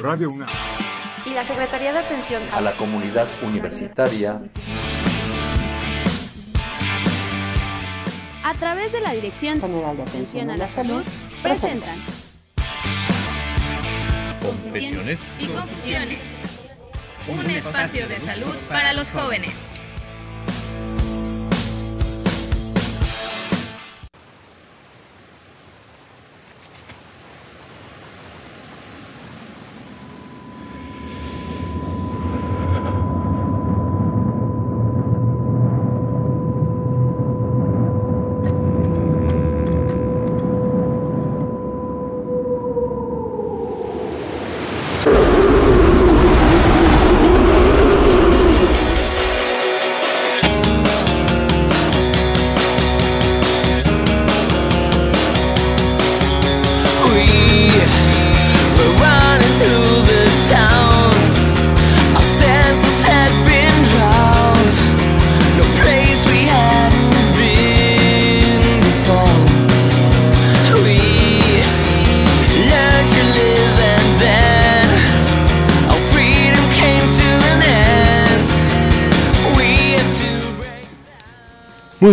Radio UNAM. Y la Secretaría de Atención a la Comunidad Universitaria. A través de la Dirección General de Atención a la Salud presentan Confesiones y Confusiones, un espacio de salud para los jóvenes.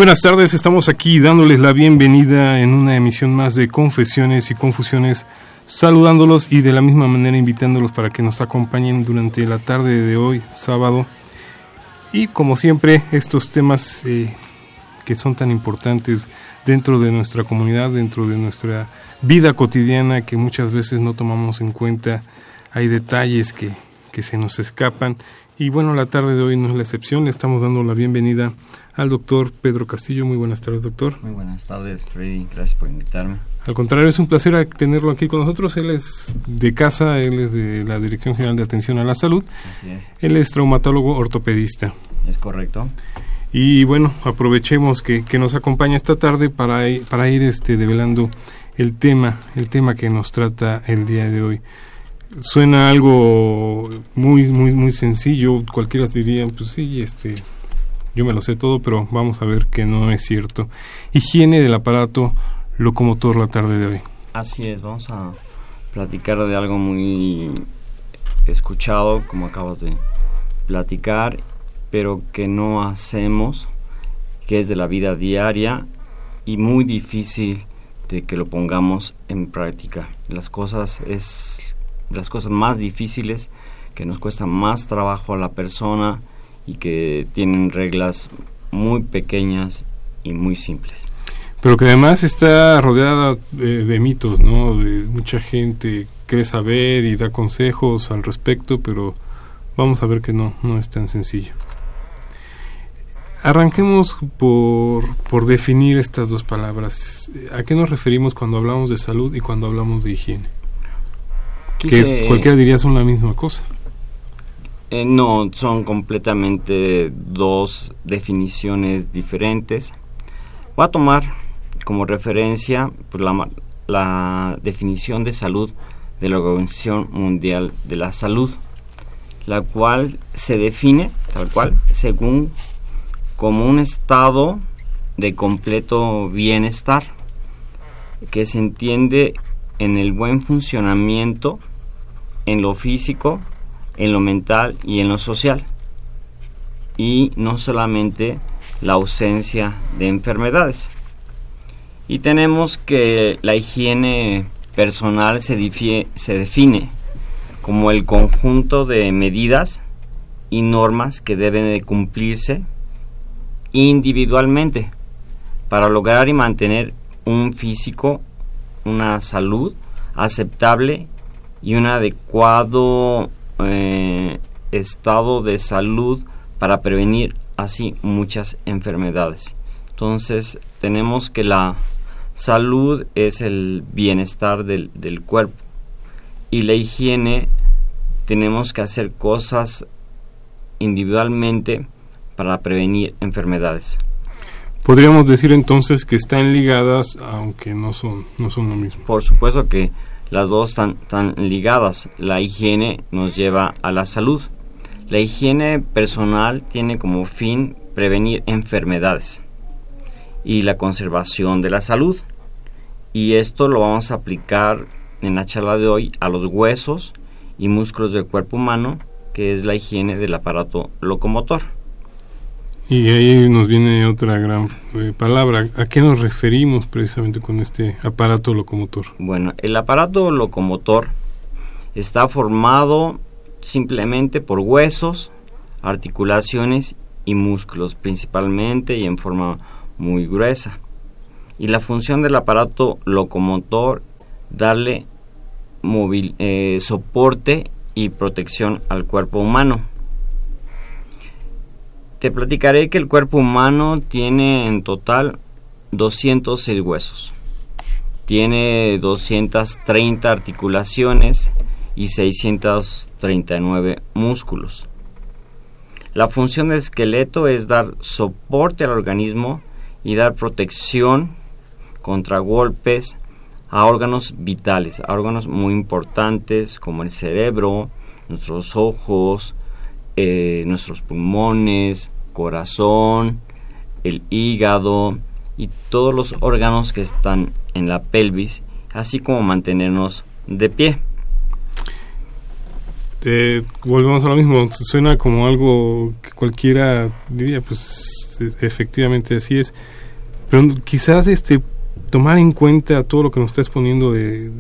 Buenas tardes, estamos aquí dándoles la bienvenida en una emisión más de Confesiones y Confusiones, saludándolos y de la misma manera invitándolos para que nos acompañen durante la tarde de hoy, sábado. Y como siempre, estos temas eh, que son tan importantes dentro de nuestra comunidad, dentro de nuestra vida cotidiana que muchas veces no tomamos en cuenta, hay detalles que, que se nos escapan. Y bueno, la tarde de hoy no es la excepción, le estamos dando la bienvenida al doctor Pedro Castillo. Muy buenas tardes, doctor. Muy buenas tardes, Freddy. Gracias por invitarme. Al contrario, es un placer tenerlo aquí con nosotros. Él es de casa, él es de la Dirección General de Atención a la Salud. Así es. Él es traumatólogo ortopedista. Es correcto. Y bueno, aprovechemos que, que nos acompaña esta tarde para, para ir este, develando el tema, el tema que nos trata el día de hoy. Suena algo muy, muy, muy sencillo. Cualquiera diría, pues sí, este, yo me lo sé todo, pero vamos a ver que no es cierto. Higiene del aparato locomotor la tarde de hoy. Así es, vamos a platicar de algo muy escuchado, como acabas de platicar, pero que no hacemos, que es de la vida diaria y muy difícil de que lo pongamos en práctica. Las cosas es las cosas más difíciles que nos cuesta más trabajo a la persona y que tienen reglas muy pequeñas y muy simples. Pero que además está rodeada de, mitos, ¿no? De mucha gente cree saber y da consejos al respecto, pero vamos a ver que no, no es tan sencillo. Arranquemos por, por definir estas dos palabras. ¿A qué nos referimos cuando hablamos de salud y cuando hablamos de higiene? Que es, cualquiera diría son la misma cosa. Eh, no, son completamente dos definiciones diferentes. Voy a tomar como referencia pues, la, la definición de salud de la Organización Mundial de la Salud, la cual se define tal cual según como un estado de completo bienestar que se entiende en el buen funcionamiento en lo físico, en lo mental y en lo social. Y no solamente la ausencia de enfermedades. Y tenemos que la higiene personal se, se define como el conjunto de medidas y normas que deben de cumplirse individualmente para lograr y mantener un físico, una salud aceptable y un adecuado eh, estado de salud para prevenir así muchas enfermedades. Entonces tenemos que la salud es el bienestar del, del cuerpo y la higiene tenemos que hacer cosas individualmente para prevenir enfermedades. Podríamos decir entonces que están ligadas, aunque no son, no son lo mismo. Por supuesto que las dos están, ligadas. La higiene nos lleva a la salud. La higiene personal tiene como fin prevenir enfermedades y la conservación de la salud. Y esto lo vamos a aplicar en la charla de hoy a los huesos y músculos del cuerpo humano, que es la higiene del aparato locomotor. Y ahí nos viene otra gran eh, palabra. ¿A qué nos referimos precisamente con este aparato locomotor? Bueno, el aparato locomotor está formado simplemente por huesos, articulaciones y músculos principalmente y en forma muy gruesa. Y la función del aparato locomotor darle eh, soporte y protección al cuerpo humano. Te platicaré que el cuerpo humano tiene en total 206 huesos. Tiene 230 articulaciones y 639 músculos. La función del esqueleto es dar soporte al organismo y dar protección contra golpes a órganos vitales, a órganos muy importantes como el cerebro, nuestros ojos, eh, nuestros pulmones, corazón, el hígado y todos los órganos que están en la pelvis, así como mantenernos de pie. volvemos a lo mismo, suena como algo que cualquiera diría, pues efectivamente así es, pero quizás este tomar en cuenta todo lo que nos está exponiendo de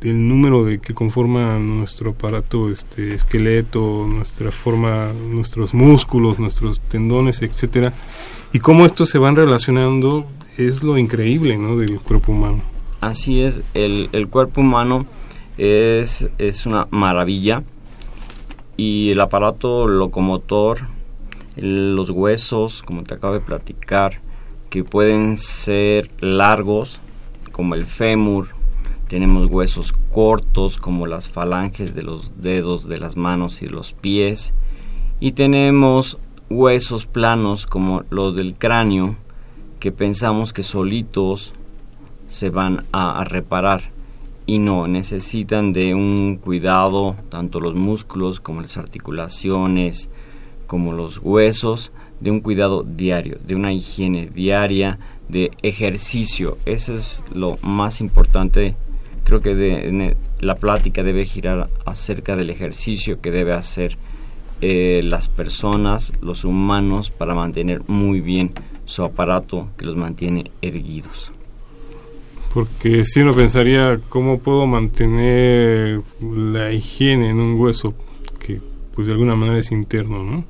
del número de que conforma nuestro aparato este esqueleto nuestra forma nuestros músculos nuestros tendones etcétera y cómo estos se van relacionando es lo increíble ¿no? del cuerpo humano así es el, el cuerpo humano es, es una maravilla y el aparato locomotor los huesos como te acabo de platicar que pueden ser largos, como el fémur, tenemos huesos cortos, como las falanges de los dedos de las manos y los pies, y tenemos huesos planos, como los del cráneo, que pensamos que solitos se van a, reparar y no, necesitan de un cuidado, tanto los músculos como las articulaciones, como los huesos, de un cuidado diario, de una higiene diaria, de ejercicio. Eso es lo más importante. Creo que de, la plática debe girar acerca del ejercicio que debe hacer eh, las personas, los humanos, para mantener muy bien su aparato que los mantiene erguidos. Porque si uno pensaría, ¿cómo puedo mantener la higiene en un hueso que pues de alguna manera es interno, ¿no?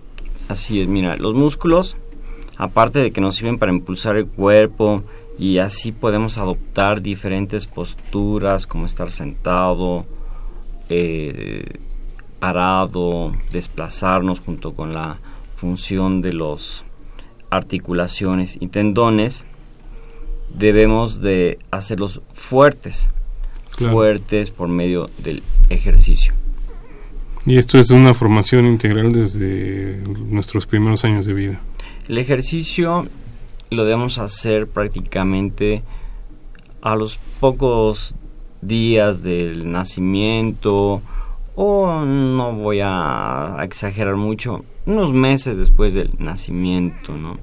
Así es, mira, los músculos, aparte de que nos sirven para impulsar el cuerpo y así podemos adoptar diferentes posturas como estar sentado, eh, parado, desplazarnos junto con la función de las articulaciones y tendones, debemos de hacerlos fuertes, fuertes por medio del ejercicio. Y esto es una formación integral desde nuestros primeros años de vida. El ejercicio lo debemos hacer prácticamente a los pocos días del nacimiento o no voy a exagerar mucho, unos meses después del nacimiento, ¿no?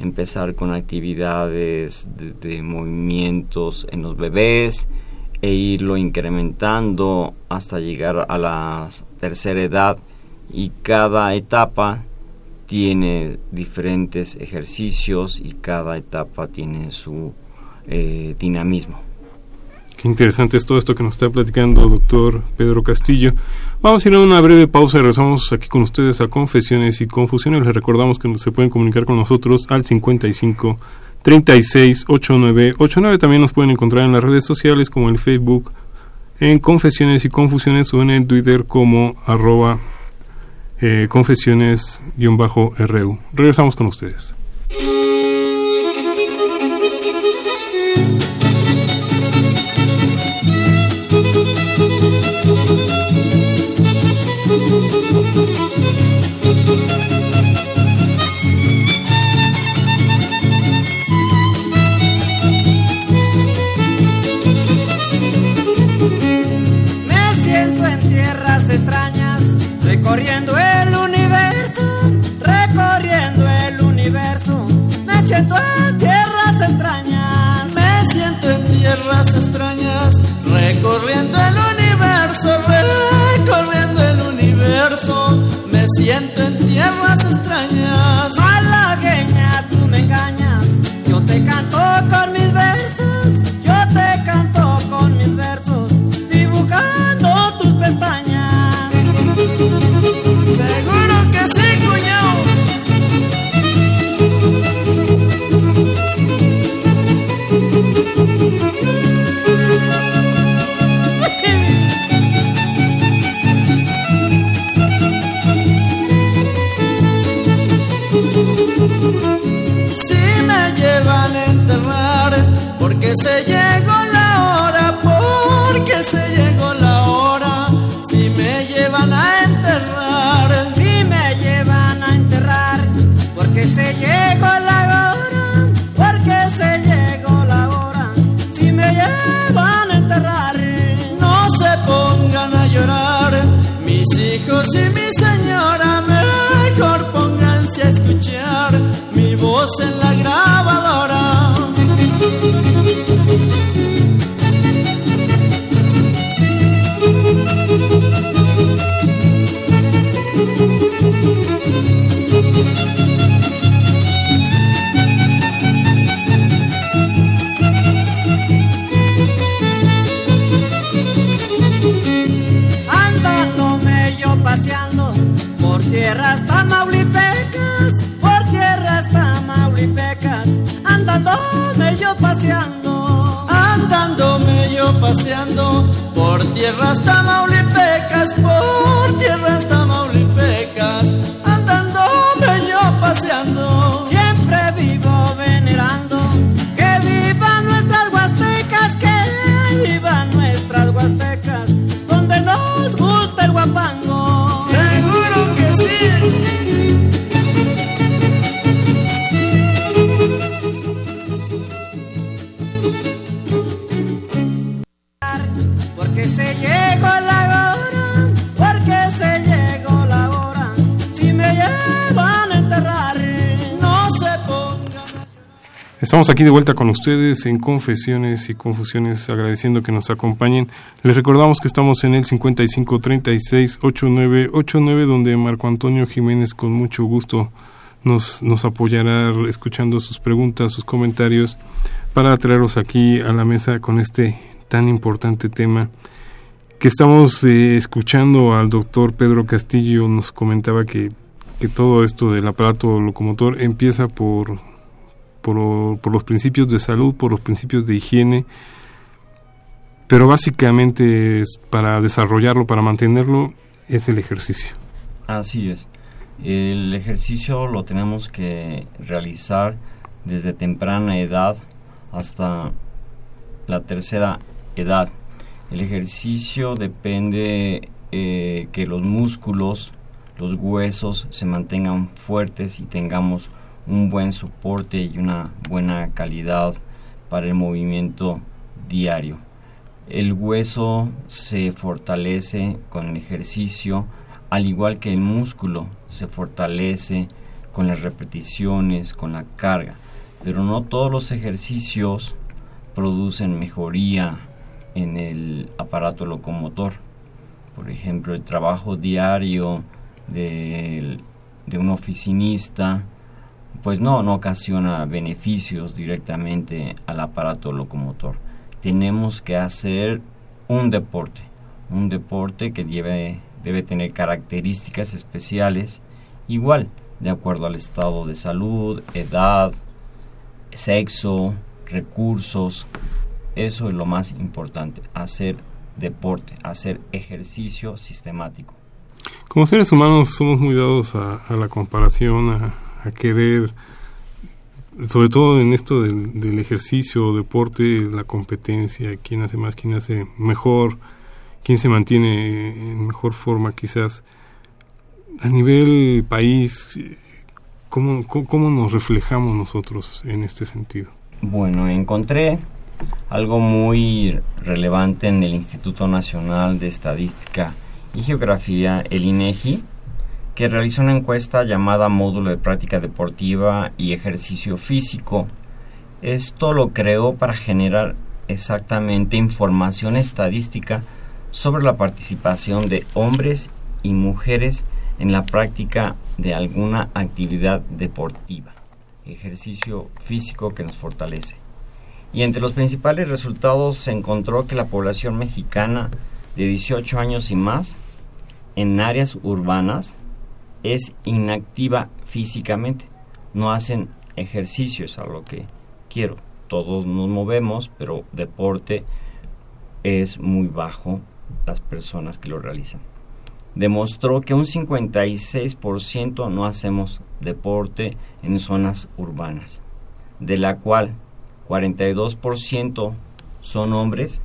Empezar con actividades de, de movimientos en los bebés, e irlo incrementando hasta llegar a la tercera edad y cada etapa tiene diferentes ejercicios y cada etapa tiene su eh, dinamismo. Qué interesante es todo esto que nos está platicando doctor Pedro Castillo. Vamos a ir a una breve pausa y regresamos aquí con ustedes a Confesiones y Confusiones. Les recordamos que se pueden comunicar con nosotros al 55 368989. También nos pueden encontrar en las redes sociales como en Facebook, en Confesiones y Confusiones o en el Twitter como arroba eh, confesiones-ru. Regresamos con ustedes. Se llegó Estamos aquí de vuelta con ustedes en Confesiones y Confusiones, agradeciendo que nos acompañen. Les recordamos que estamos en el 5536-8989, donde Marco Antonio Jiménez con mucho gusto nos, nos apoyará escuchando sus preguntas, sus comentarios, para traeros aquí a la mesa con este tan importante tema que estamos eh, escuchando al doctor Pedro Castillo nos comentaba que, que todo esto del aparato locomotor empieza por, por, por los principios de salud, por los principios de higiene, pero básicamente es para desarrollarlo, para mantenerlo, es el ejercicio. Así es. El ejercicio lo tenemos que realizar desde temprana edad hasta la tercera edad. El ejercicio depende eh, que los músculos, los huesos se mantengan fuertes y tengamos un buen soporte y una buena calidad para el movimiento diario. El hueso se fortalece con el ejercicio, al igual que el músculo se fortalece con las repeticiones, con la carga. Pero no todos los ejercicios producen mejoría en el aparato locomotor. Por ejemplo, el trabajo diario de, un oficinista, pues no, no ocasiona beneficios directamente al aparato locomotor. Tenemos que hacer un deporte, un deporte que debe, debe tener características especiales, igual, de acuerdo al estado de salud, edad, sexo, recursos. Eso es lo más importante, hacer deporte, hacer ejercicio sistemático. Como seres humanos somos muy dados a, a la comparación, a, a, querer, sobre todo en esto del, del, ejercicio, deporte, la competencia, quién hace más, quién hace mejor, quién se mantiene en mejor forma quizás. A nivel país, ¿cómo, cómo, nos reflejamos nosotros en este sentido? Bueno, encontré algo muy relevante en el Instituto Nacional de Estadística y Geografía, el INEGI, que realizó una encuesta llamada Módulo de Práctica Deportiva y Ejercicio Físico. Esto lo creó para generar exactamente información estadística sobre la participación de hombres y mujeres en la práctica de alguna actividad deportiva, ejercicio físico que nos fortalece. Y entre los principales resultados se encontró que la población mexicana de 18 años y más en áreas urbanas es inactiva físicamente, no hacen ejercicios a lo que quiero. Todos nos movemos, pero deporte es muy bajo las personas que lo realizan. Demostró que un 56% no hacemos deporte en zonas urbanas, de la cual 42% son hombres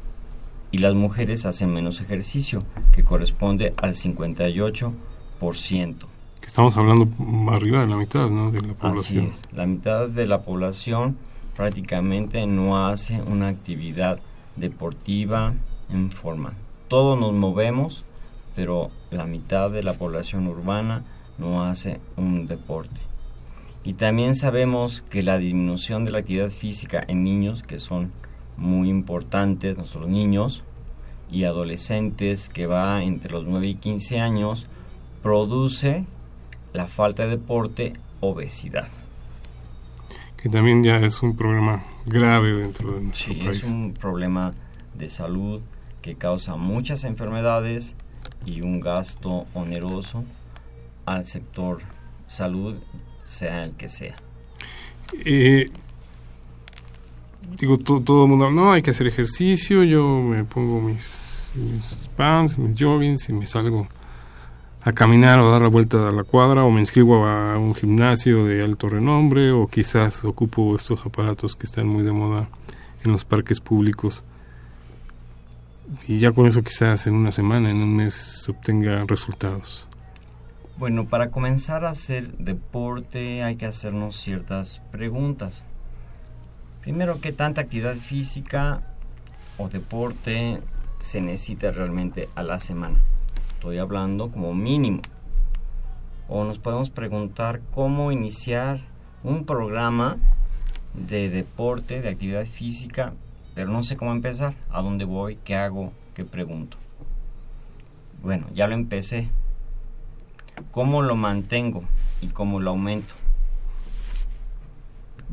y las mujeres hacen menos ejercicio, que corresponde al 58%. Estamos hablando arriba de la mitad ¿no? de la población. Así es, la mitad de la población prácticamente no hace una actividad deportiva en forma. Todos nos movemos, pero la mitad de la población urbana no hace un deporte. Y también sabemos que la disminución de la actividad física en niños, que son muy importantes, nuestros niños y adolescentes, que va entre los 9 y 15 años, produce la falta de deporte, obesidad. Que también ya es un problema grave dentro de nuestro sí, país. es un problema de salud que causa muchas enfermedades y un gasto oneroso al sector salud, sea el que sea. Eh, digo, to- todo el mundo, no, hay que hacer ejercicio, yo me pongo mis, mis pants, mis joggings y me salgo a caminar o dar la vuelta a la cuadra o me inscribo a un gimnasio de alto renombre o quizás ocupo estos aparatos que están muy de moda en los parques públicos y ya con eso quizás en una semana, en un mes obtenga resultados. Bueno, para comenzar a hacer deporte hay que hacernos ciertas preguntas. Primero, ¿qué tanta actividad física o deporte se necesita realmente a la semana? Estoy hablando como mínimo. O nos podemos preguntar cómo iniciar un programa de deporte, de actividad física, pero no sé cómo empezar, a dónde voy, qué hago, qué pregunto. Bueno, ya lo empecé. ¿Cómo lo mantengo y cómo lo aumento?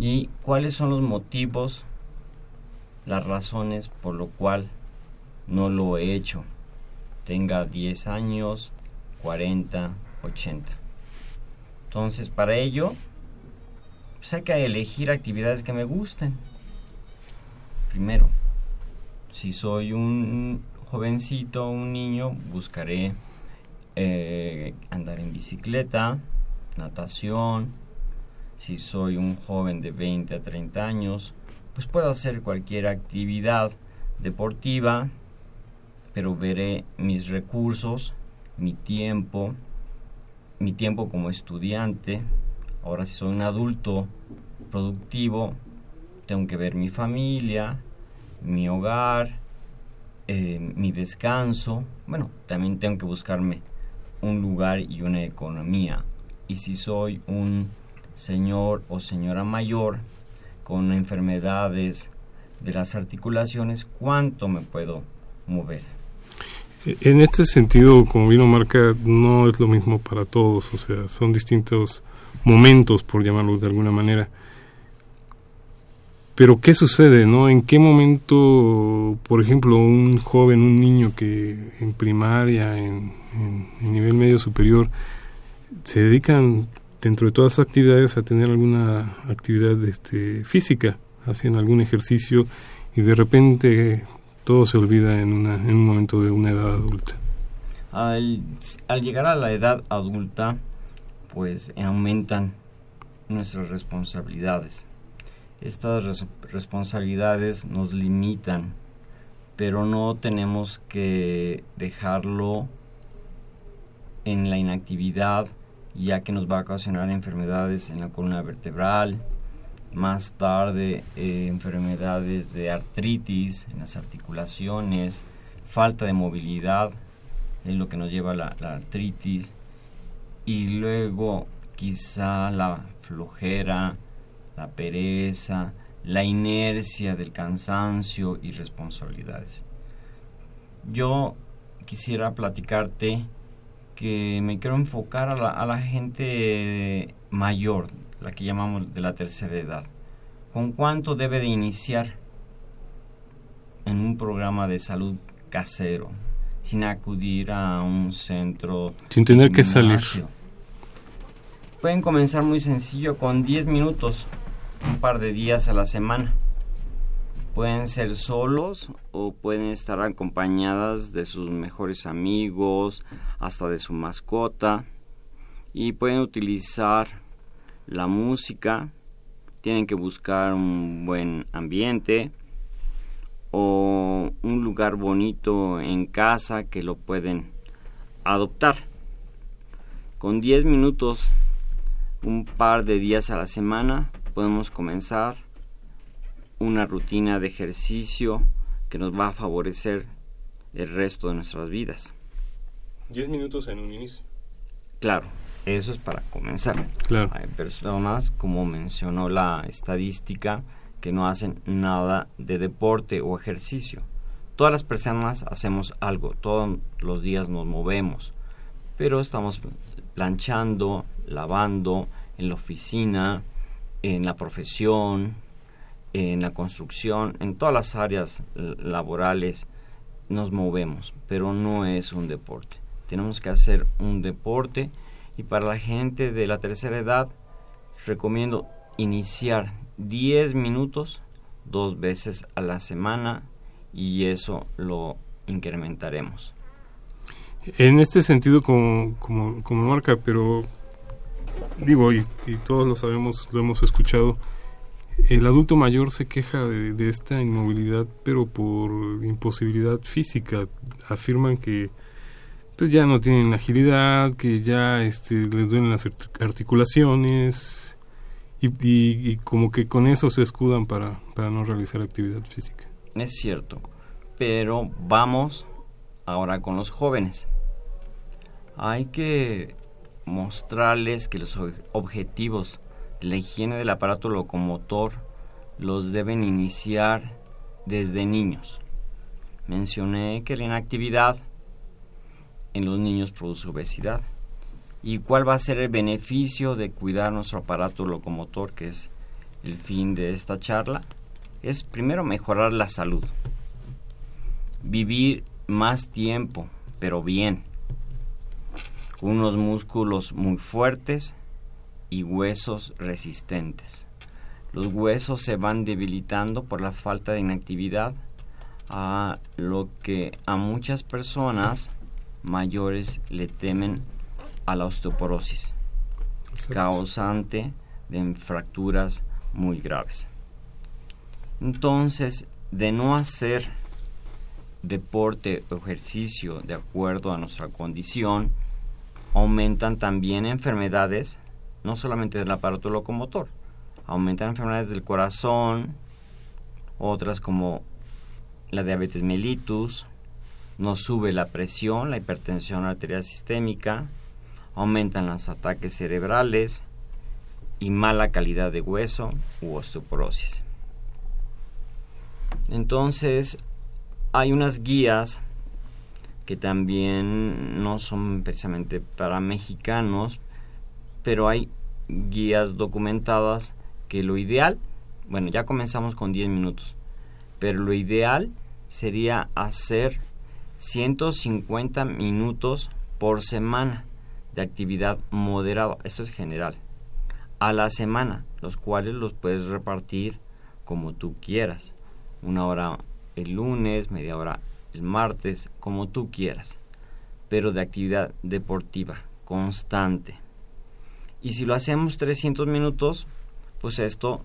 ¿Y cuáles son los motivos, las razones por lo cual no lo he hecho? Tenga 10 años, 40, 80. Entonces, para ello, pues hay que elegir actividades que me gusten. Primero, si soy un jovencito, un niño, buscaré eh, andar en bicicleta, natación. Si soy un joven de 20 a 30 años, pues puedo hacer cualquier actividad deportiva, pero veré mis recursos, mi tiempo, mi tiempo como estudiante. Ahora si soy un adulto productivo, tengo que ver mi familia, mi hogar, eh, mi descanso. Bueno, también tengo que buscarme un lugar y una economía. Y si soy un señor o señora mayor con enfermedades de las articulaciones, ¿cuánto me puedo mover? En este sentido, como vino marca, no es lo mismo para todos, o sea, son distintos momentos, por llamarlos de alguna manera. Pero ¿qué sucede, no? ¿En qué momento, por ejemplo, un joven, un niño que en primaria, en, en, en nivel medio superior, se dedican dentro de todas las actividades a tener alguna actividad este, física, hacen algún ejercicio y de repente todo se olvida en, una, en un momento de una edad adulta. Al, al, llegar a la edad adulta, pues aumentan nuestras responsabilidades. Estas res responsabilidades nos limitan, pero no tenemos que dejarlo en la inactividad, ya que nos va a ocasionar enfermedades en la columna vertebral, más tarde eh, enfermedades de artritis en las articulaciones, falta de movilidad, es lo que nos lleva a la, la artritis, y luego quizá la flojera, la pereza, la inercia del cansancio y responsabilidades. Yo quisiera platicarte que me quiero enfocar a la, a la gente mayor, la que llamamos de la tercera edad. ¿Con cuánto debe de iniciar en un programa de salud casero, sin acudir a un centro? Sin tener que salir. Pueden comenzar muy sencillo con 10 minutos, un par de días a la semana. Pueden ser solos o pueden estar acompañadas de sus mejores amigos, hasta de su mascota. Y pueden utilizar la música, tienen que buscar un buen ambiente o un lugar bonito en casa que lo pueden adoptar. Con 10 minutos, un par de días a la semana, podemos comenzar una rutina de ejercicio que nos va a favorecer el resto de nuestras vidas. 10 minutos en un inicio. Claro, eso es para comenzar. Claro. Hay personas, como mencionó la estadística, que no hacen nada de deporte o ejercicio. Todas las personas hacemos algo, todos los días nos movemos, pero estamos planchando, lavando, en la oficina, en la profesión, en la construcción, en todas las áreas laborales nos movemos, pero no es un deporte. Tenemos que hacer un deporte y para la gente de la tercera edad recomiendo iniciar 10 minutos dos veces a la semana y eso lo incrementaremos. En este sentido, como, como, como marca, pero digo, y, todos lo sabemos, lo hemos escuchado, el adulto mayor se queja de, esta inmovilidad, pero por imposibilidad física. Afirman que pues ya no tienen agilidad, que ya este, les duelen las articulaciones y, y, como que con eso se escudan para, para no realizar actividad física. Es cierto, pero vamos ahora con los jóvenes. Hay que mostrarles que los objetivos la higiene del aparato locomotor los deben iniciar desde niños. Mencioné que la inactividad en los niños produce obesidad. ¿Y cuál va a ser el beneficio de cuidar nuestro aparato locomotor, que es el fin de esta charla? Es primero mejorar la salud, vivir más tiempo, pero bien unos músculos muy fuertes y huesos resistentes. Los huesos se van debilitando por la falta de inactividad, a lo que a muchas personas mayores le temen a la osteoporosis, causante de fracturas muy graves. Entonces, de no hacer deporte o ejercicio de acuerdo a nuestra condición, aumentan también enfermedades, no solamente del aparato locomotor, aumentan enfermedades del corazón, otras como la diabetes mellitus, nos sube la presión, la hipertensión arterial sistémica, aumentan los ataques cerebrales y mala calidad de hueso u osteoporosis. Entonces, hay unas guías que también no son precisamente para mexicanos, pero hay guías documentadas que lo ideal, bueno, ya comenzamos con 10 minutos, pero lo ideal sería hacer 150 minutos por semana de actividad moderada, esto es general, a la semana, los cuales los puedes repartir como tú quieras, una hora el lunes, media hora el martes, como tú quieras, pero de actividad deportiva constante. Y si lo hacemos 300 minutos, pues esto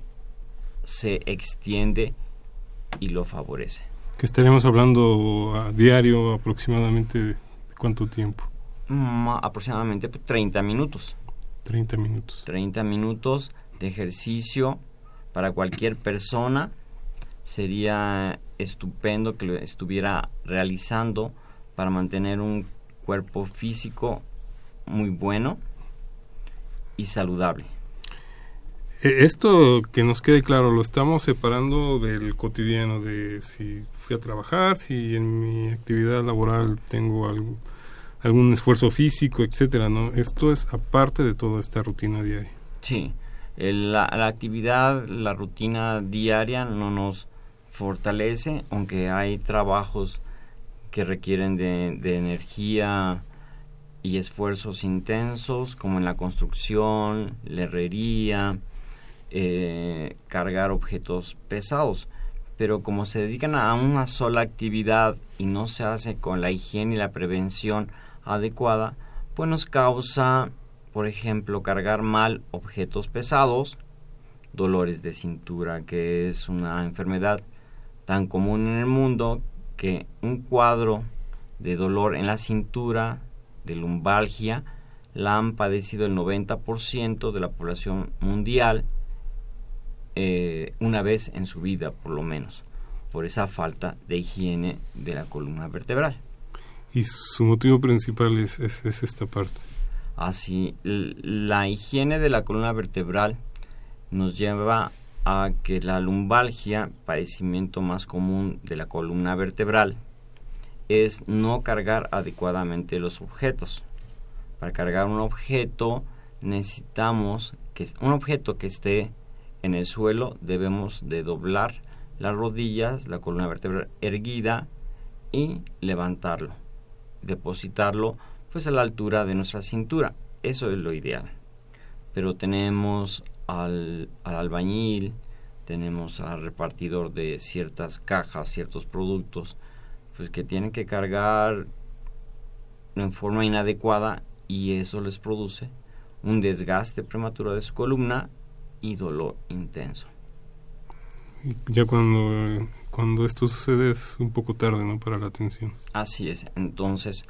se extiende y lo favorece. Que estaremos hablando a diario aproximadamente de cuánto tiempo? Mm, aproximadamente 30 minutos. 30 minutos. 30 minutos de ejercicio para cualquier persona sería estupendo que lo estuviera realizando para mantener un cuerpo físico muy bueno y saludable. E, esto que nos quede claro, lo estamos separando del cotidiano, de si fui a trabajar, si en mi actividad laboral tengo algún, algún esfuerzo físico, etcétera, ¿no? Esto es aparte de toda esta rutina diaria. Sí, la, la actividad, la rutina diaria no nos fortalece, aunque hay trabajos que requieren de, energía y esfuerzos intensos, como en la construcción, la herrería, eh, cargar objetos pesados. Pero como se dedican a una sola actividad y no se hace con la higiene y la prevención adecuada, pues nos causa, por ejemplo, cargar mal objetos pesados dolores de cintura, que es una enfermedad tan común en el mundo que un cuadro de dolor en la cintura, de lumbalgia, la han padecido el 90% de la población mundial eh, una vez en su vida, por lo menos, por esa falta de higiene de la columna vertebral. Y su motivo principal es, es, esta parte. Así, la higiene de la columna vertebral nos lleva a que la lumbalgia, padecimiento más común de la columna vertebral, es no cargar adecuadamente los objetos. Para cargar un objeto necesitamos que un objeto que esté en el suelo debemos de doblar las rodillas, la columna vertebral erguida y levantarlo, depositarlo pues a la altura de nuestra cintura. Eso es lo ideal. Pero tenemos al, al albañil, tenemos al repartidor de ciertas cajas, ciertos productos, pues que tienen que cargar en forma inadecuada y eso les produce un desgaste prematuro de su columna y dolor intenso. Y ya cuando, cuando esto sucede es un poco tarde, ¿no? Para la atención. Así es. Entonces,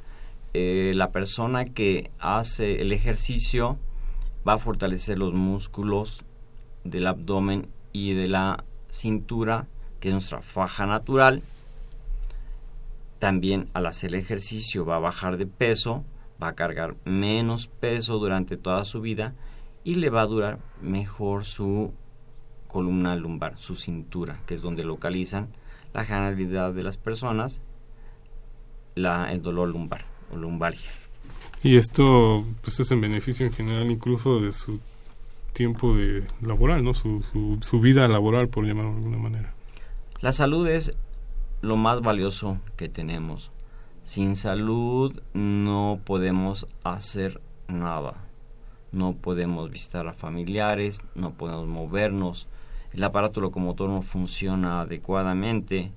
eh, la persona que hace el ejercicio va a fortalecer los músculos del abdomen y de la cintura, que es nuestra faja natural. También al hacer ejercicio va a bajar de peso, va a cargar menos peso durante toda su vida y le va a durar mejor su columna lumbar, su cintura, que es donde localizan la generalidad de las personas la, el dolor lumbar o lumbalgia. Y esto pues es en beneficio en general incluso de su tiempo de laboral, ¿no? Su, su, su vida laboral, por llamarlo de alguna manera. La salud es lo más valioso que tenemos. Sin salud no podemos hacer nada no podemos visitar a familiares, no podemos movernos, el aparato locomotor no funciona adecuadamente,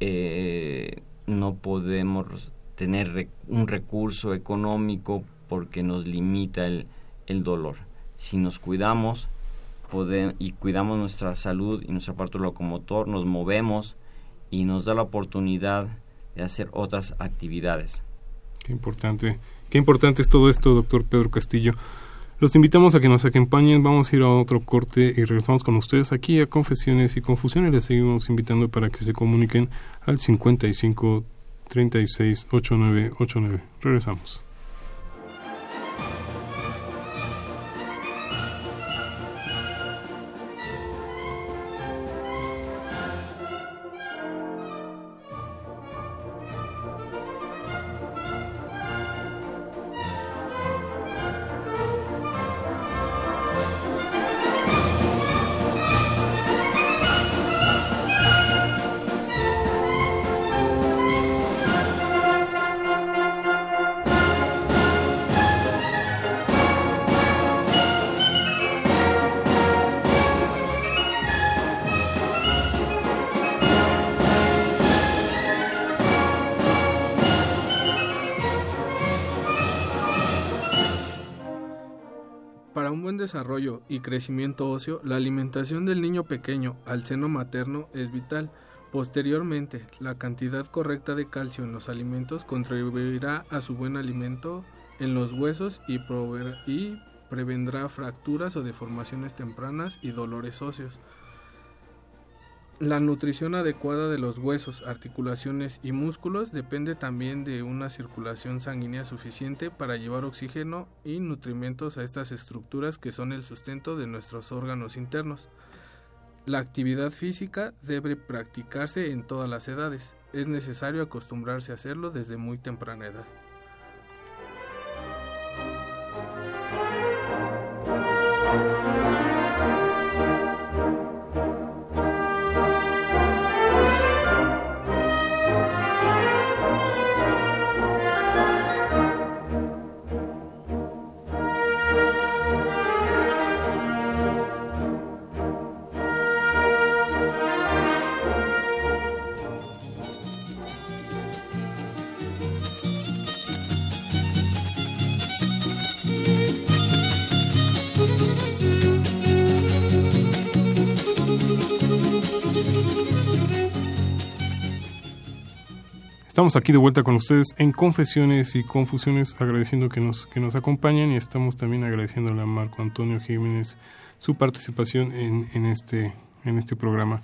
eh, no podemos tener un recurso económico porque nos limita el, el dolor. Si nos cuidamos y cuidamos nuestra salud y nuestro aparato locomotor, nos movemos y nos da la oportunidad de hacer otras actividades. Qué importante, qué importante es todo esto, doctor Pedro Castillo. Los invitamos a que nos acompañen, vamos a ir a otro corte y regresamos con ustedes aquí a Confesiones y Confusiones. Les seguimos invitando para que se comuniquen al 55 36 89 89. Regresamos. Desarrollo y crecimiento óseo, la alimentación del niño pequeño al seno materno es vital. Posteriormente, la cantidad correcta de calcio en los alimentos contribuirá a su buen alimento en los huesos y, y prevendrá fracturas o deformaciones tempranas y dolores óseos. La nutrición adecuada de los huesos, articulaciones y músculos depende también de una circulación sanguínea suficiente para llevar oxígeno y nutrimentos a estas estructuras que son el sustento de nuestros órganos internos. La actividad física debe practicarse en todas las edades. Es necesario acostumbrarse a hacerlo desde muy temprana edad. Estamos aquí de vuelta con ustedes en Confesiones y Confusiones, agradeciendo que nos, que nos acompañan y estamos también agradeciendo a Marco Antonio Jiménez su participación en, en, este, en este programa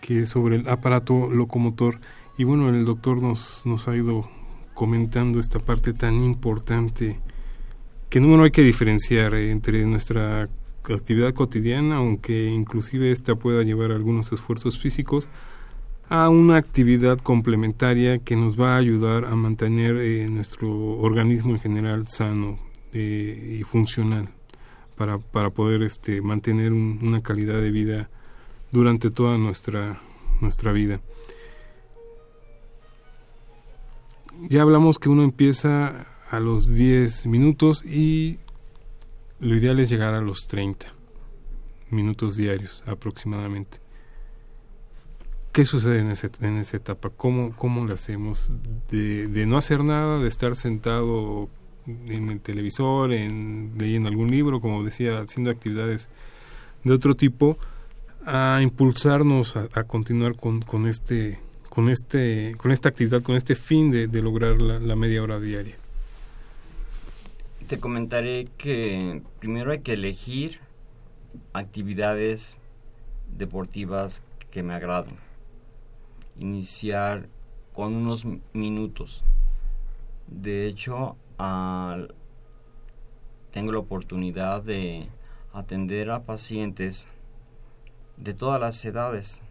que es sobre el aparato locomotor. Y bueno, el doctor nos, nos ha ido comentando esta parte tan importante que no hay que diferenciar entre nuestra actividad cotidiana, aunque inclusive esta pueda llevar algunos esfuerzos físicos, a una actividad complementaria que nos va a ayudar a mantener eh, nuestro organismo en general sano eh, y funcional para, para poder este, mantener una calidad de vida durante toda nuestra, nuestra vida. Ya hablamos que uno empieza a los 10 minutos y lo ideal es llegar a los 30 minutos diarios aproximadamente. ¿Qué sucede en, ese, en esa etapa? ¿Cómo, cómo lo hacemos? De, no hacer nada, de estar sentado en el televisor, en, leyendo algún libro, como decía, haciendo actividades de otro tipo, a impulsarnos a, continuar con, con, este, con, este, con esta actividad, con este fin de, de lograr la, la media hora diaria. Te comentaré que primero hay que elegir actividades deportivas que me agraden iniciar con unos minutos. De hecho, tengo la oportunidad de atender a pacientes de todas las edades,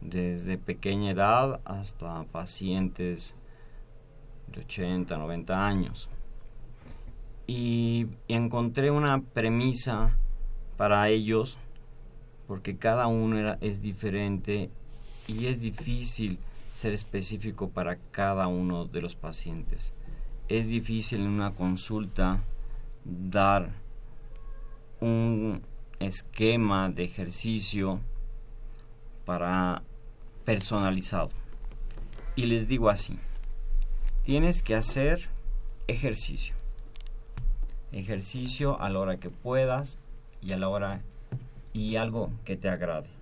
desde pequeña edad hasta pacientes de 80, 90 años. Y, encontré una premisa para ellos, porque cada uno es diferente y es difícil ser específico para cada uno de los pacientes. Es difícil en una consulta dar un esquema de ejercicio para personalizado. Y les digo así, tienes que hacer ejercicio. Ejercicio a la hora que puedas y a la hora y algo que te agrade.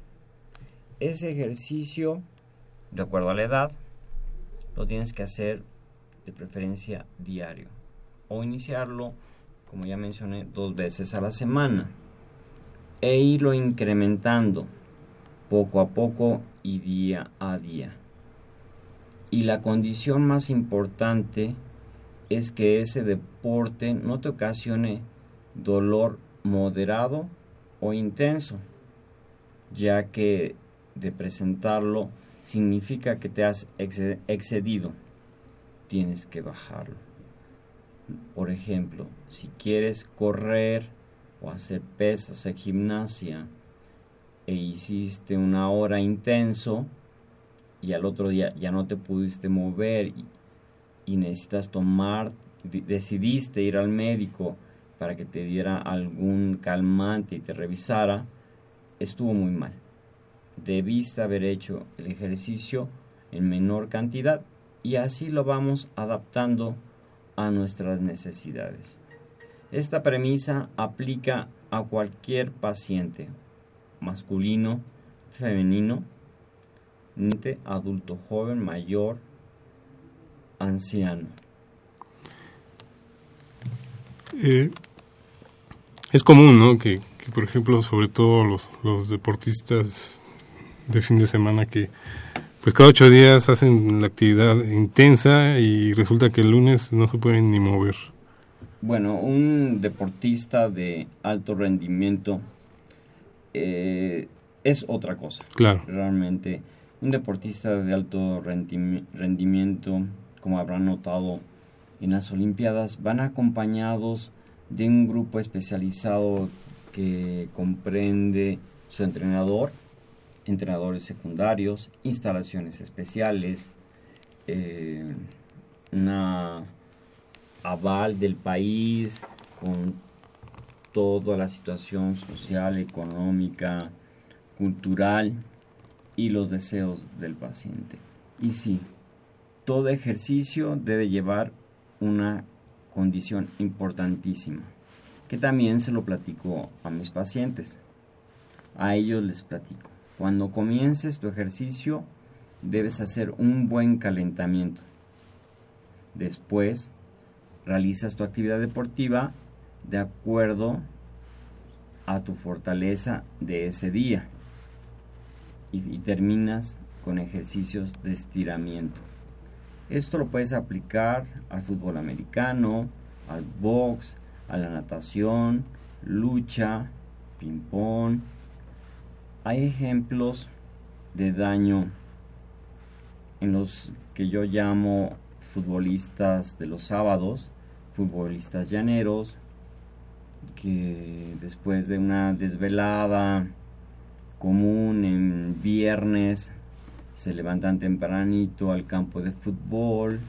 Ese ejercicio, de acuerdo a la edad, lo tienes que hacer de preferencia diario o iniciarlo, como ya mencioné, dos veces a la semana e irlo incrementando poco a poco y día a día. Y la condición más importante es que ese deporte no te ocasione dolor moderado o intenso, ya que de presentarlo significa que te has excedido. Tienes que bajarlo. Por ejemplo, si quieres correr o hacer pesas en gimnasia e hiciste una hora intenso y al otro día ya no te pudiste mover y, y necesitas tomar, decidiste ir al médico para que te diera algún calmante y te revisara, estuvo muy mal debiste haber hecho el ejercicio en menor cantidad y así lo vamos adaptando a nuestras necesidades. Esta premisa aplica a cualquier paciente, masculino, femenino, adulto joven, mayor, anciano. Eh, es común, ¿no? Que, que, por ejemplo, sobre todo los, los deportistas de fin de semana que pues cada ocho días hacen la actividad intensa y resulta que el lunes no se pueden ni mover. Bueno, un deportista de alto rendimiento eh, es otra cosa. Claro. Realmente, un deportista de alto rendimiento, como habrán notado en las Olimpiadas, van acompañados de un grupo especializado que comprende su entrenador, entrenadores secundarios, instalaciones especiales, eh, una aval del país con toda la situación social, económica, cultural y los deseos del paciente. Y sí, todo ejercicio debe llevar una condición importantísima, que también se lo platico a mis pacientes. A ellos les platico. Cuando comiences tu ejercicio, debes hacer un buen calentamiento. Después, realizas tu actividad deportiva de acuerdo a tu fortaleza de ese día y, terminas con ejercicios de estiramiento. Esto lo puedes aplicar al fútbol americano, al box, a la natación, lucha, ping-pong. Hay ejemplos de daño en los que yo llamo futbolistas de los sábados, futbolistas llaneros, que después de una desvelada común en viernes se levantan tempranito al campo de fútbol,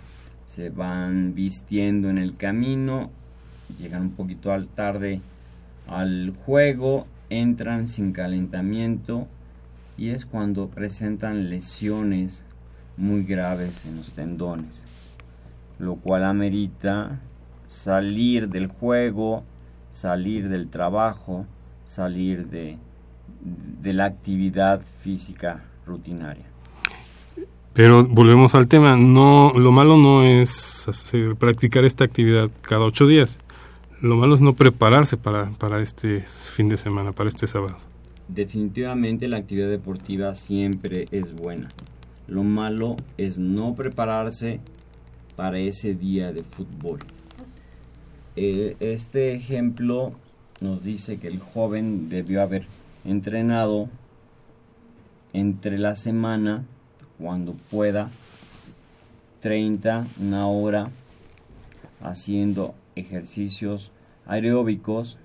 se van vistiendo en el camino, llegan un poquito al tarde al juego, entran sin calentamiento y es cuando presentan lesiones muy graves en los tendones, lo cual amerita salir del juego, salir del trabajo, salir de, de la actividad física rutinaria. Pero volvemos al tema, no, lo malo no es hacer, practicar esta actividad cada ocho días, lo malo es no prepararse para, para este fin de semana, para este sábado. Definitivamente la actividad deportiva siempre es buena. Lo malo es no prepararse para ese día de fútbol. Eh, este ejemplo nos dice que el joven debió haber entrenado entre la semana cuando pueda 30, una hora haciendo ejercicios aeróbicos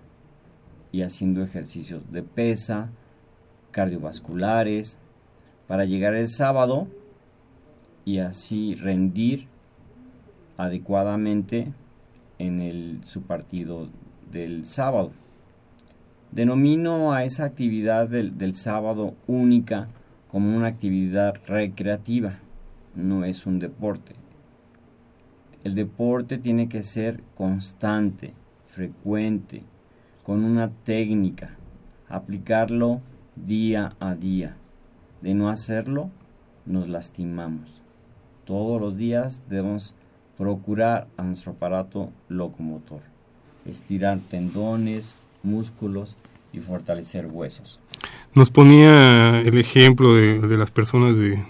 y haciendo ejercicios de pesa, cardiovasculares, para llegar el sábado y así rendir adecuadamente en su partido del sábado. Denomino a esa actividad del sábado única como una actividad recreativa, no es un deporte. El deporte tiene que ser constante, frecuente, con una técnica, aplicarlo día a día. De no hacerlo, nos lastimamos. Todos los días debemos procurar a nuestro aparato locomotor, estirar tendones, músculos y fortalecer huesos. Nos ponía el ejemplo de, las personas de,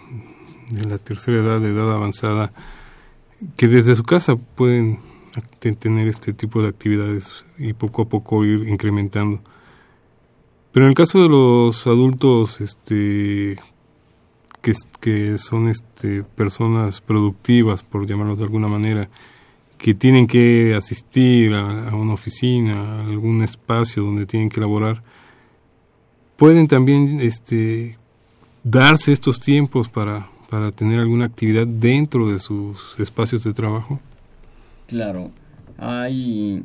la tercera edad, de edad avanzada, que desde su casa pueden tener este tipo de actividades y poco a poco ir incrementando. Pero en el caso de los adultos este, que, que son este, personas productivas, por llamarlos de alguna manera, que tienen que asistir a, una oficina, algún espacio donde tienen que elaborar, pueden también este, darse estos tiempos para, para tener alguna actividad dentro de sus espacios de trabajo. Claro, hay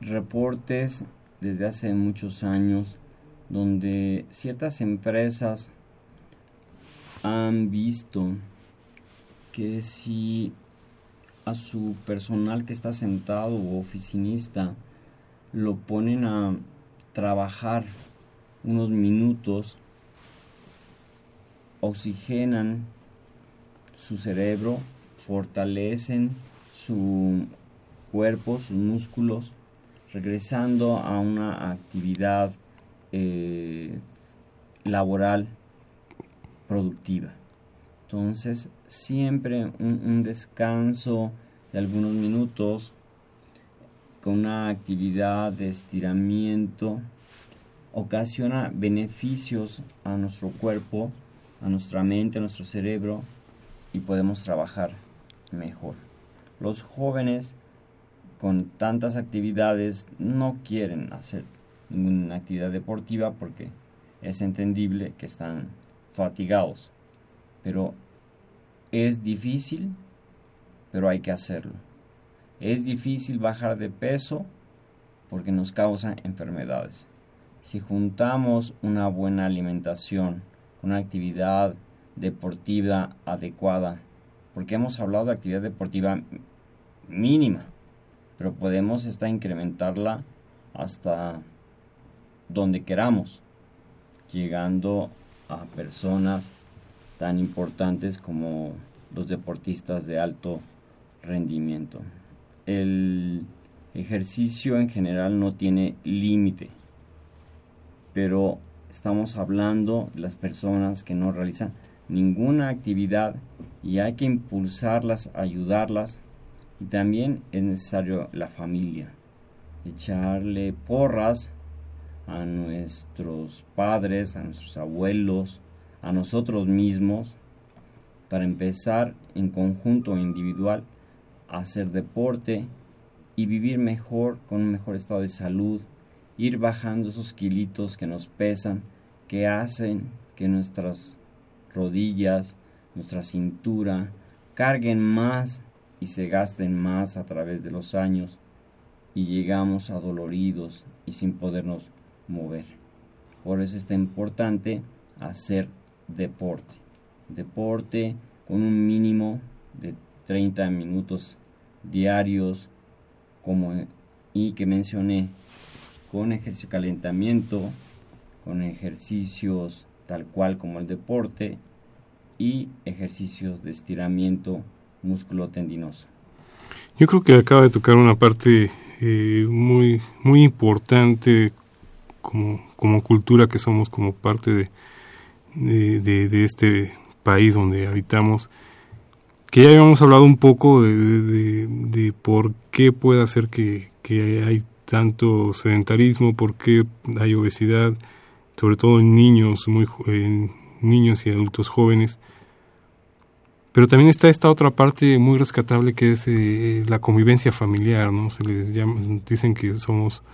reportes desde hace muchos años donde ciertas empresas han visto que si a su personal que está sentado o oficinista lo ponen a trabajar unos minutos, oxigenan su cerebro, fortalecen su cuerpo, sus músculos, regresando a una actividad eh, laboral productiva. Entonces, siempre un, un, descanso de algunos minutos con una actividad de estiramiento ocasiona beneficios a nuestro cuerpo, a nuestra mente, a nuestro cerebro y podemos trabajar mejor. Los jóvenes con tantas actividades no quieren hacer ninguna actividad deportiva porque es entendible que están fatigados. Pero es difícil, pero hay que hacerlo. Es difícil bajar de peso porque nos causa enfermedades. Si juntamos una buena alimentación una actividad deportiva adecuada, porque hemos hablado de actividad deportiva mínima, pero podemos esta incrementarla hasta donde queramos, llegando a personas tan importantes como los deportistas de alto rendimiento. El ejercicio en general no tiene límite, pero estamos hablando de las personas que no realizan ninguna actividad y hay que impulsarlas, ayudarlas. Y también es necesario la familia, echarle porras a nuestros padres, a nuestros abuelos, a nosotros mismos, para empezar en conjunto individual a hacer deporte y vivir mejor, con un mejor estado de salud, ir bajando esos kilitos que nos pesan, que hacen que nuestras rodillas, nuestra cintura, carguen más y se gasten más a través de los años y llegamos adoloridos y sin podernos mover. Por eso es importante hacer deporte. Deporte con un mínimo de 30 minutos diarios como y que mencioné con ejercicio calentamiento, con ejercicios tal cual como el deporte y ejercicios de estiramiento músculo tendinoso. Yo creo que acaba de tocar una parte eh, muy muy importante como, como cultura que somos, como parte de, de, este país donde habitamos, que ya habíamos hablado un poco de, de por qué puede hacer que, que hay tanto sedentarismo, por qué hay obesidad, sobre todo en niños, muy, en niños y adultos jóvenes. Pero también está esta otra parte muy rescatable que es eh, la convivencia familiar, ¿no? Se les llama, dicen que somos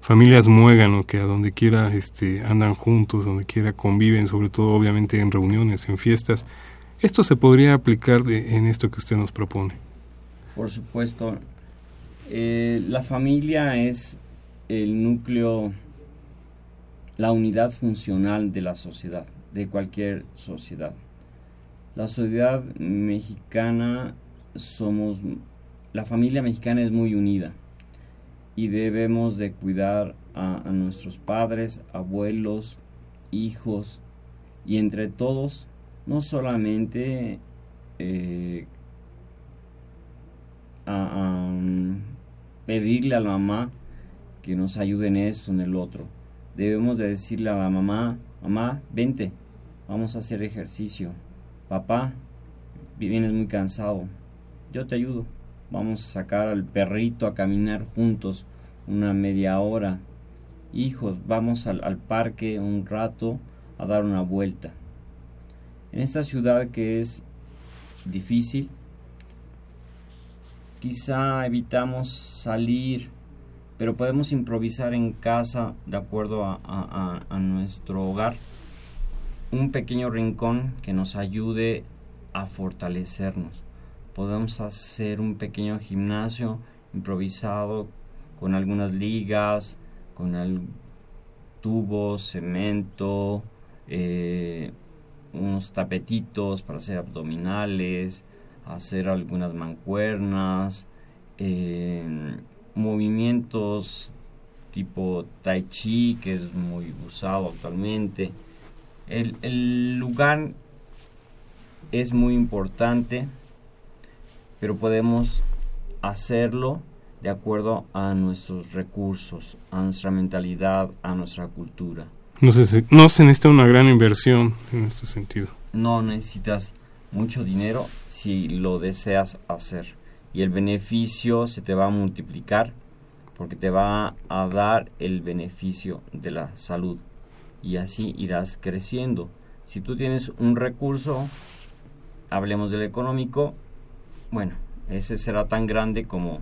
familias muégano, que a donde quiera este, andan juntos, donde quiera conviven, sobre todo obviamente en reuniones, en fiestas. ¿Esto se podría aplicar en esto que usted nos propone? Por supuesto. Eh, la familia es el núcleo, la unidad funcional de la sociedad, de cualquier sociedad. La sociedad mexicana somos, la familia mexicana es muy unida y debemos de cuidar a, nuestros padres, abuelos, hijos y entre todos no solamente eh, a, pedirle a la mamá que nos ayude en esto, en el otro. Debemos de decirle a la mamá, mamá, vente, vamos a hacer ejercicio papá, vienes muy cansado, yo te ayudo, vamos a sacar al perrito a caminar juntos una media hora, hijos, vamos al, al parque un rato a dar una vuelta. En esta ciudad que es difícil, quizá evitamos salir, pero podemos improvisar en casa de acuerdo a, nuestro hogar un pequeño rincón que nos ayude a fortalecernos. Podemos hacer un pequeño gimnasio improvisado con algunas ligas, con el tubos, cemento, eh, unos tapetitos para hacer abdominales, hacer algunas mancuernas, eh, movimientos tipo tai chi que es muy usado actualmente el, lugar es muy importante, pero podemos hacerlo de acuerdo a nuestros recursos, a nuestra mentalidad, a nuestra cultura. No se, no se necesita una gran inversión en este sentido. No necesitas mucho dinero si lo deseas hacer. Y el beneficio se te va a multiplicar porque te va a dar el beneficio de la salud y así irás creciendo. Si tú tienes un recurso, hablemos del económico, bueno, ese será tan grande como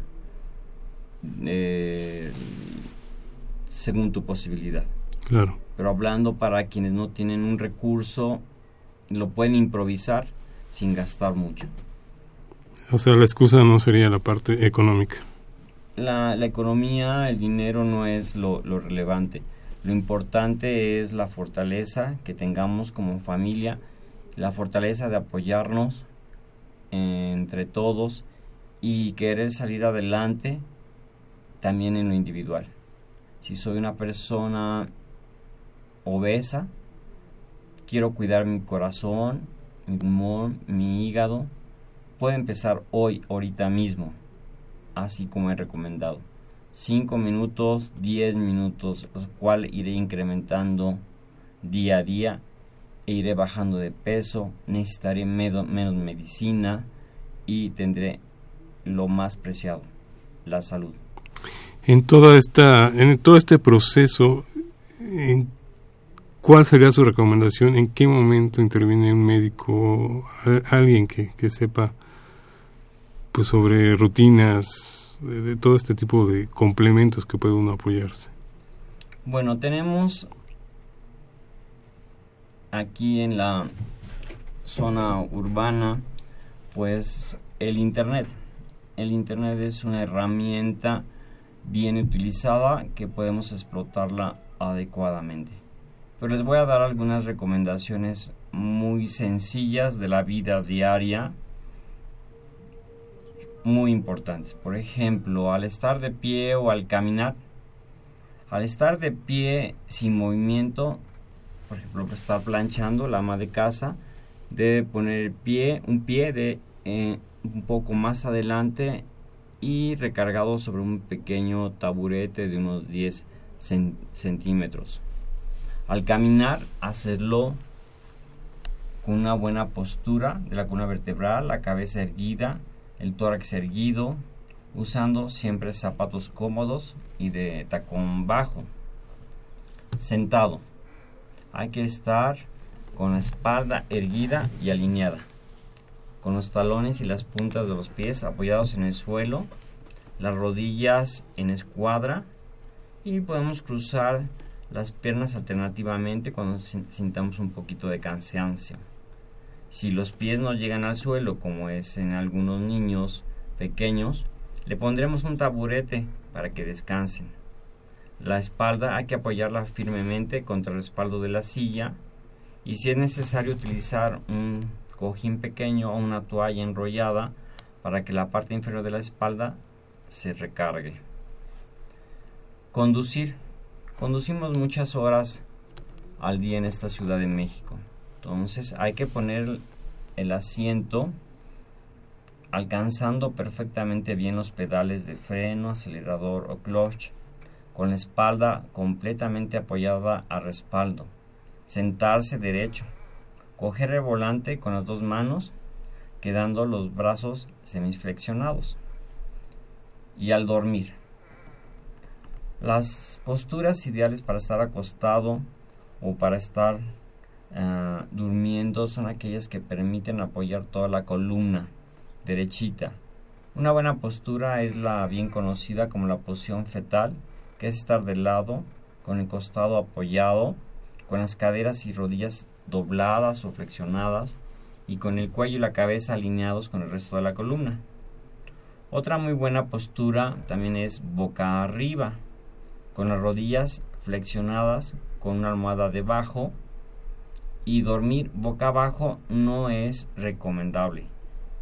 eh, según tu posibilidad. Claro. Pero hablando para quienes no tienen un recurso, lo pueden improvisar sin gastar mucho. O sea, la excusa no sería la parte económica. La, la economía, el dinero no es lo, lo relevante lo importante es la fortaleza que tengamos como familia, la fortaleza de apoyarnos entre todos y querer salir adelante también en lo individual. Si soy una persona obesa, quiero cuidar mi corazón, mi mi hígado, puede empezar hoy, ahorita mismo, así como he recomendado. 5 minutos, 10 minutos, los cuales iré incrementando día a día e iré bajando de peso, necesitaré menos medicina y tendré lo más preciado, la salud. En toda esta, en todo este proceso, ¿cuál sería su recomendación? ¿En qué momento interviene un médico, alguien que, que sepa pues sobre rutinas, de, todo este tipo de complementos que puede uno apoyarse? Bueno, tenemos aquí en la zona urbana, pues el Internet. El Internet es una herramienta bien utilizada que podemos explotarla adecuadamente. Pero les voy a dar algunas recomendaciones muy sencillas de la vida diaria muy importantes. Por ejemplo, al estar de pie o al caminar, al estar de pie sin movimiento, por ejemplo, estar planchando la ama de casa, debe poner pie, un pie de eh, un poco más adelante y recargado sobre un pequeño taburete de unos 10 centímetros. Al caminar, hacerlo con una buena postura de la columna vertebral, la cabeza erguida, el tórax erguido, usando siempre zapatos cómodos y de tacón bajo. Sentado. Hay que estar con la espalda erguida y alineada, con los talones y las puntas de los pies apoyados en el suelo, las rodillas en escuadra y podemos cruzar las piernas alternativamente cuando sintamos un poquito de cansancio. Si los pies no llegan al suelo, como es en algunos niños pequeños, le pondremos un taburete para que descansen. La espalda hay que apoyarla firmemente contra el respaldo de la silla y si es necesario utilizar un cojín pequeño o una toalla enrollada para que la parte inferior de la espalda se recargue. Conducir. Conducimos muchas horas al día en esta Ciudad de México. Entonces hay que poner el asiento alcanzando perfectamente bien los pedales de freno, acelerador o clutch, con la espalda completamente apoyada a respaldo. Sentarse derecho. Coger el volante con las dos manos, quedando los brazos semiflexionados. Y al dormir. Las posturas ideales para estar acostado o para estar Ah, durmiendo son aquellas que permiten apoyar toda la columna derechita. Una buena postura es la bien conocida como la posición fetal, que es estar de lado, con el costado apoyado, con las caderas y rodillas dobladas o flexionadas y con el cuello y la cabeza alineados con el resto de la columna. Otra muy buena postura también es boca arriba, con las rodillas flexionadas, con una almohada debajo y dormir boca abajo no es recomendable,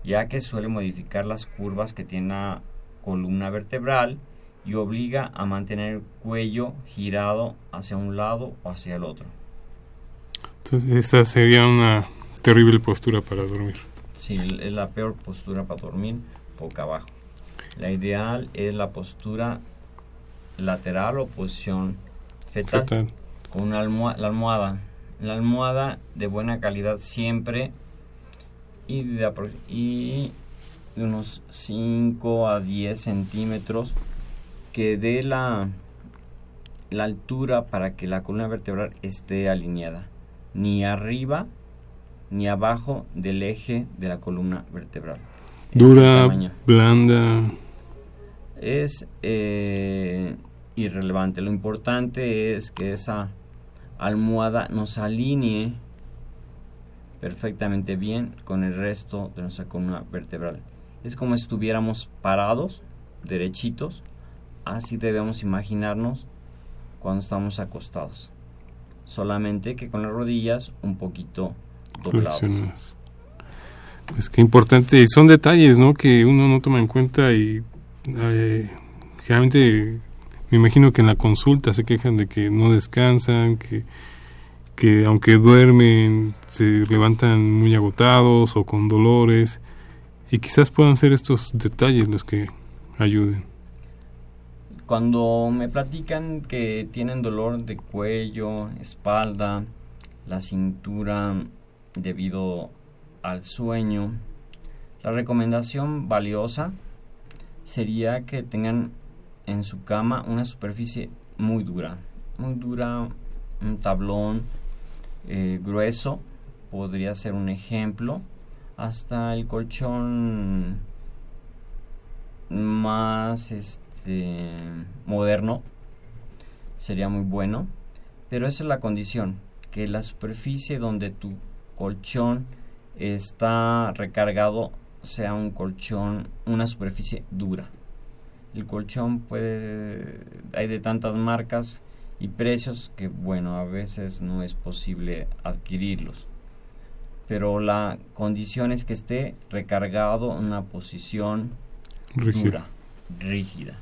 ya que suele modificar las curvas que tiene la columna vertebral y obliga a mantener el cuello girado hacia un lado o hacia el otro. Entonces, esa sería una terrible postura para dormir. Sí, es la peor postura para dormir, boca abajo. La ideal es la postura lateral o posición fetal, con una la almohada. La almohada de buena calidad siempre y de, y de unos 5 a 10 centímetros que dé la, la altura para que la columna vertebral esté alineada. Ni arriba ni abajo del eje de la columna vertebral. Dura blanda. Es eh, irrelevante lo importante es que esa almohada nos alinee perfectamente bien con el resto de nuestra columna vertebral. Es como si estuviéramos parados, derechitos, así debemos imaginarnos cuando estamos acostados. Solamente que con las rodillas un poquito dobladas. Es que importante, son detalles, ¿no? Que uno no toma en cuenta y eh, generalmente me imagino que en la consulta se quejan de que no descansan, que, que aunque duermen se levantan muy agotados o con dolores y quizás puedan ser estos detalles los que ayuden. Cuando me platican que tienen dolor de cuello, espalda, la cintura debido al sueño, la recomendación valiosa sería que tengan en su cama una superficie muy dura, muy dura, un tablón eh, grueso podría ser un ejemplo, hasta el colchón más este moderno sería muy bueno, pero esa es la condición, que la superficie donde tu colchón está recargado sea un colchón, una superficie dura. El colchón puede, hay de tantas marcas y precios que, bueno, a veces no es posible adquirirlos. Pero la condición es que esté recargado en una posición dura, rígida,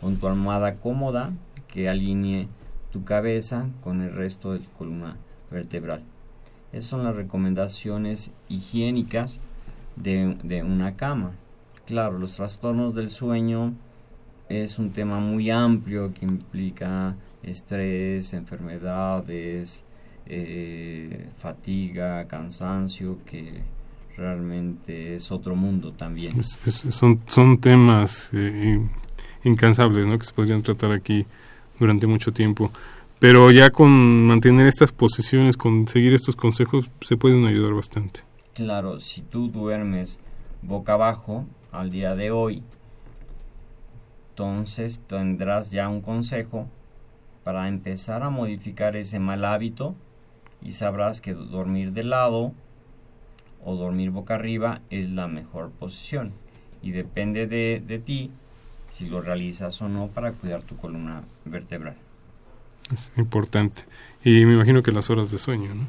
con tu almohada cómoda que alinee tu cabeza con el resto de tu columna vertebral. Esas son las recomendaciones higiénicas de, de una cama. Claro, los trastornos del sueño es un tema muy amplio que implica estrés, enfermedades, eh, fatiga, cansancio, que realmente es otro mundo también. son, son temas eh, incansables ¿no? que se podrían tratar aquí durante mucho tiempo. Pero ya con mantener estas posiciones, con seguir estos consejos, se pueden ayudar bastante. Claro, si tú duermes boca abajo al día de hoy, entonces tendrás ya un consejo para empezar a modificar ese mal hábito y sabrás que dormir de lado o dormir boca arriba es la mejor posición y depende de, de ti si lo realizas o no para cuidar tu columna vertebral. Es importante. Y me imagino que las horas de sueño, ¿no?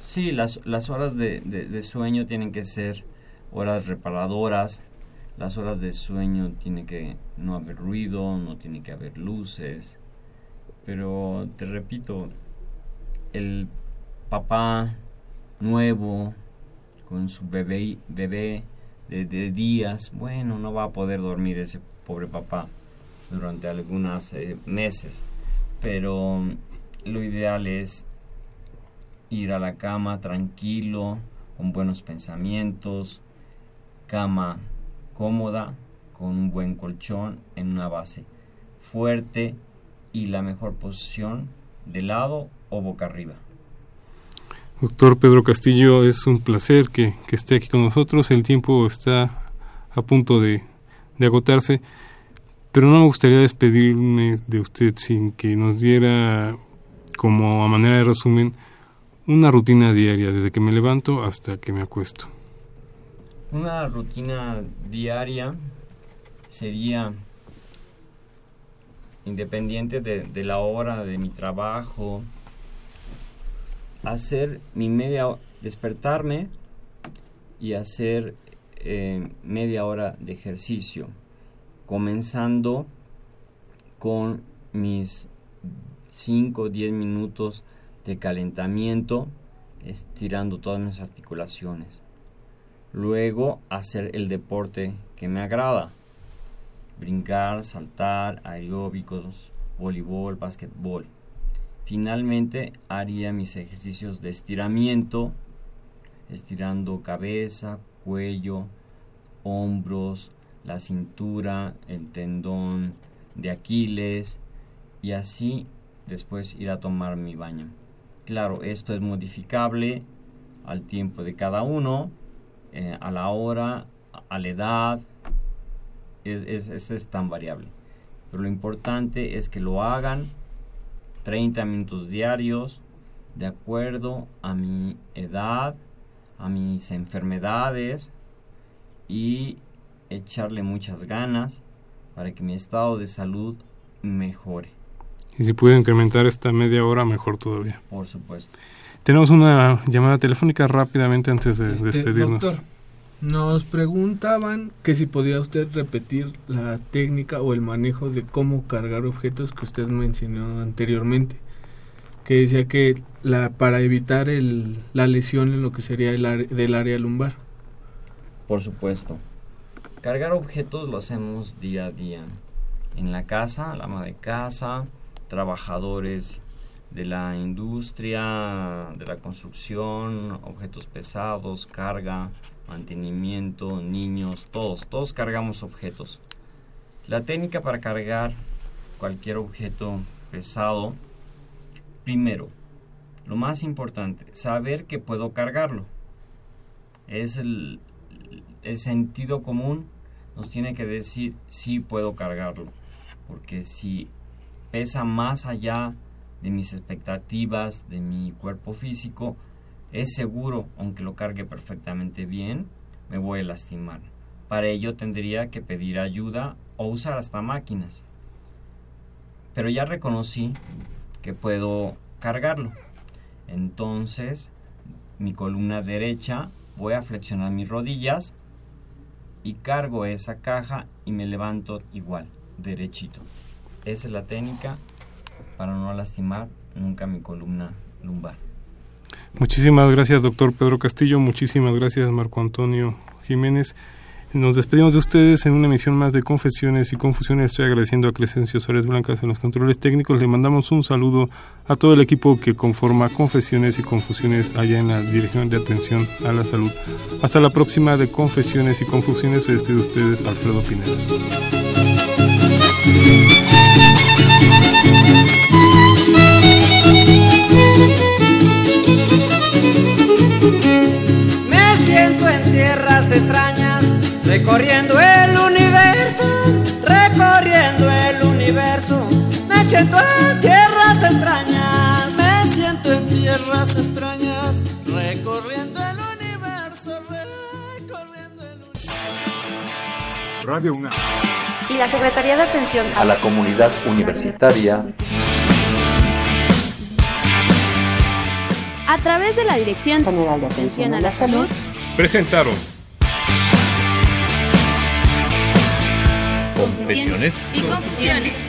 Sí, las, las horas de, de, sueño tienen que ser horas reparadoras. Las horas de sueño tiene que no haber ruido, no tiene que haber luces, pero te repito, el papá nuevo con su bebé, bebé de, días, bueno, no va a poder dormir ese pobre papá durante algunos eh, meses, pero lo ideal es ir a la cama tranquilo, con buenos pensamientos, cama cómoda, con un buen colchón en una base fuerte y la mejor posición de lado o boca arriba. Doctor Pedro Castillo, es un placer que, esté aquí con nosotros. El tiempo está a punto de, de agotarse, pero no me gustaría despedirme de usted sin que nos diera, como a manera de resumen, una rutina diaria, desde que me levanto hasta que me acuesto. Una rutina diaria sería independiente de, la hora de mi trabajo, hacer mi media, despertarme y hacer eh, media hora de ejercicio, comenzando con mis 5 o 10 minutos de calentamiento, estirando todas mis articulaciones. Luego hacer el deporte que me agrada brincar, saltar, aeróbicos, voleibol, básquetbol. Finalmente haría mis ejercicios de estiramiento, estirando cabeza, cuello, hombros, la cintura, el tendón de Aquiles y así después ir a tomar mi baño. Claro, esto es modificable al tiempo de cada uno, eh, a la hora, a la edad, es, es, tan variable. Pero lo importante es que lo hagan 30 minutos diarios de acuerdo a mi edad, a mis enfermedades y echarle muchas ganas para que mi estado de salud mejore. Y si puede incrementar esta media hora, mejor todavía. Por supuesto. Tenemos una llamada telefónica rápidamente antes de este, despedirnos. Nos preguntaban que si podía usted repetir la técnica o el manejo de cómo cargar objetos que usted mencionó anteriormente. que decía que la, para evitar el, la lesión en lo que sería el del área lumbar. Por supuesto. Cargar objetos lo hacemos día a día. En la casa, la ama de casa, trabajadores de la industria, de la construcción, objetos pesados, carga, mantenimiento, niños, todos, todos cargamos objetos. La técnica para cargar cualquier objeto pesado, primero, lo más importante, saber que puedo cargarlo. Es el, sentido común nos tiene que decir si puedo cargarlo. Porque si pesa más allá de mis expectativas, de mi cuerpo físico, es seguro, aunque lo cargue perfectamente bien, me voy a lastimar. Para ello tendría que pedir ayuda o usar hasta máquinas. Pero ya reconocí que puedo cargarlo. Entonces, mi columna derecha, voy a flexionar mis rodillas y cargo esa caja y me levanto igual, derechito. Esa es la técnica para no lastimar nunca mi columna lumbar. Muchísimas gracias, doctor Pedro Castillo. Muchísimas gracias, Marco Antonio Jiménez. Nos despedimos de ustedes en una emisión más de Confesiones y Confusiones. Estoy agradeciendo a Crescencio Suárez Blancas en los controles técnicos. Le mandamos un saludo a todo el equipo que conforma Confesiones y Confusiones allá en la Dirección de Atención a la Salud. Hasta la próxima de Confesiones y Confusiones. Se despide de ustedes Alfredo Pineda. Me siento en tierras extrañas, recorriendo el universo, recorriendo el universo. Me siento en tierras extrañas. Me siento en tierras extrañas, recorriendo el universo, recorriendo el universo. Radio UNAM. Y la Secretaría de Atención a la comunidad universitaria a través de la Dirección General de Atención a la Salud. Presentaron. Confesiones y Confusiones.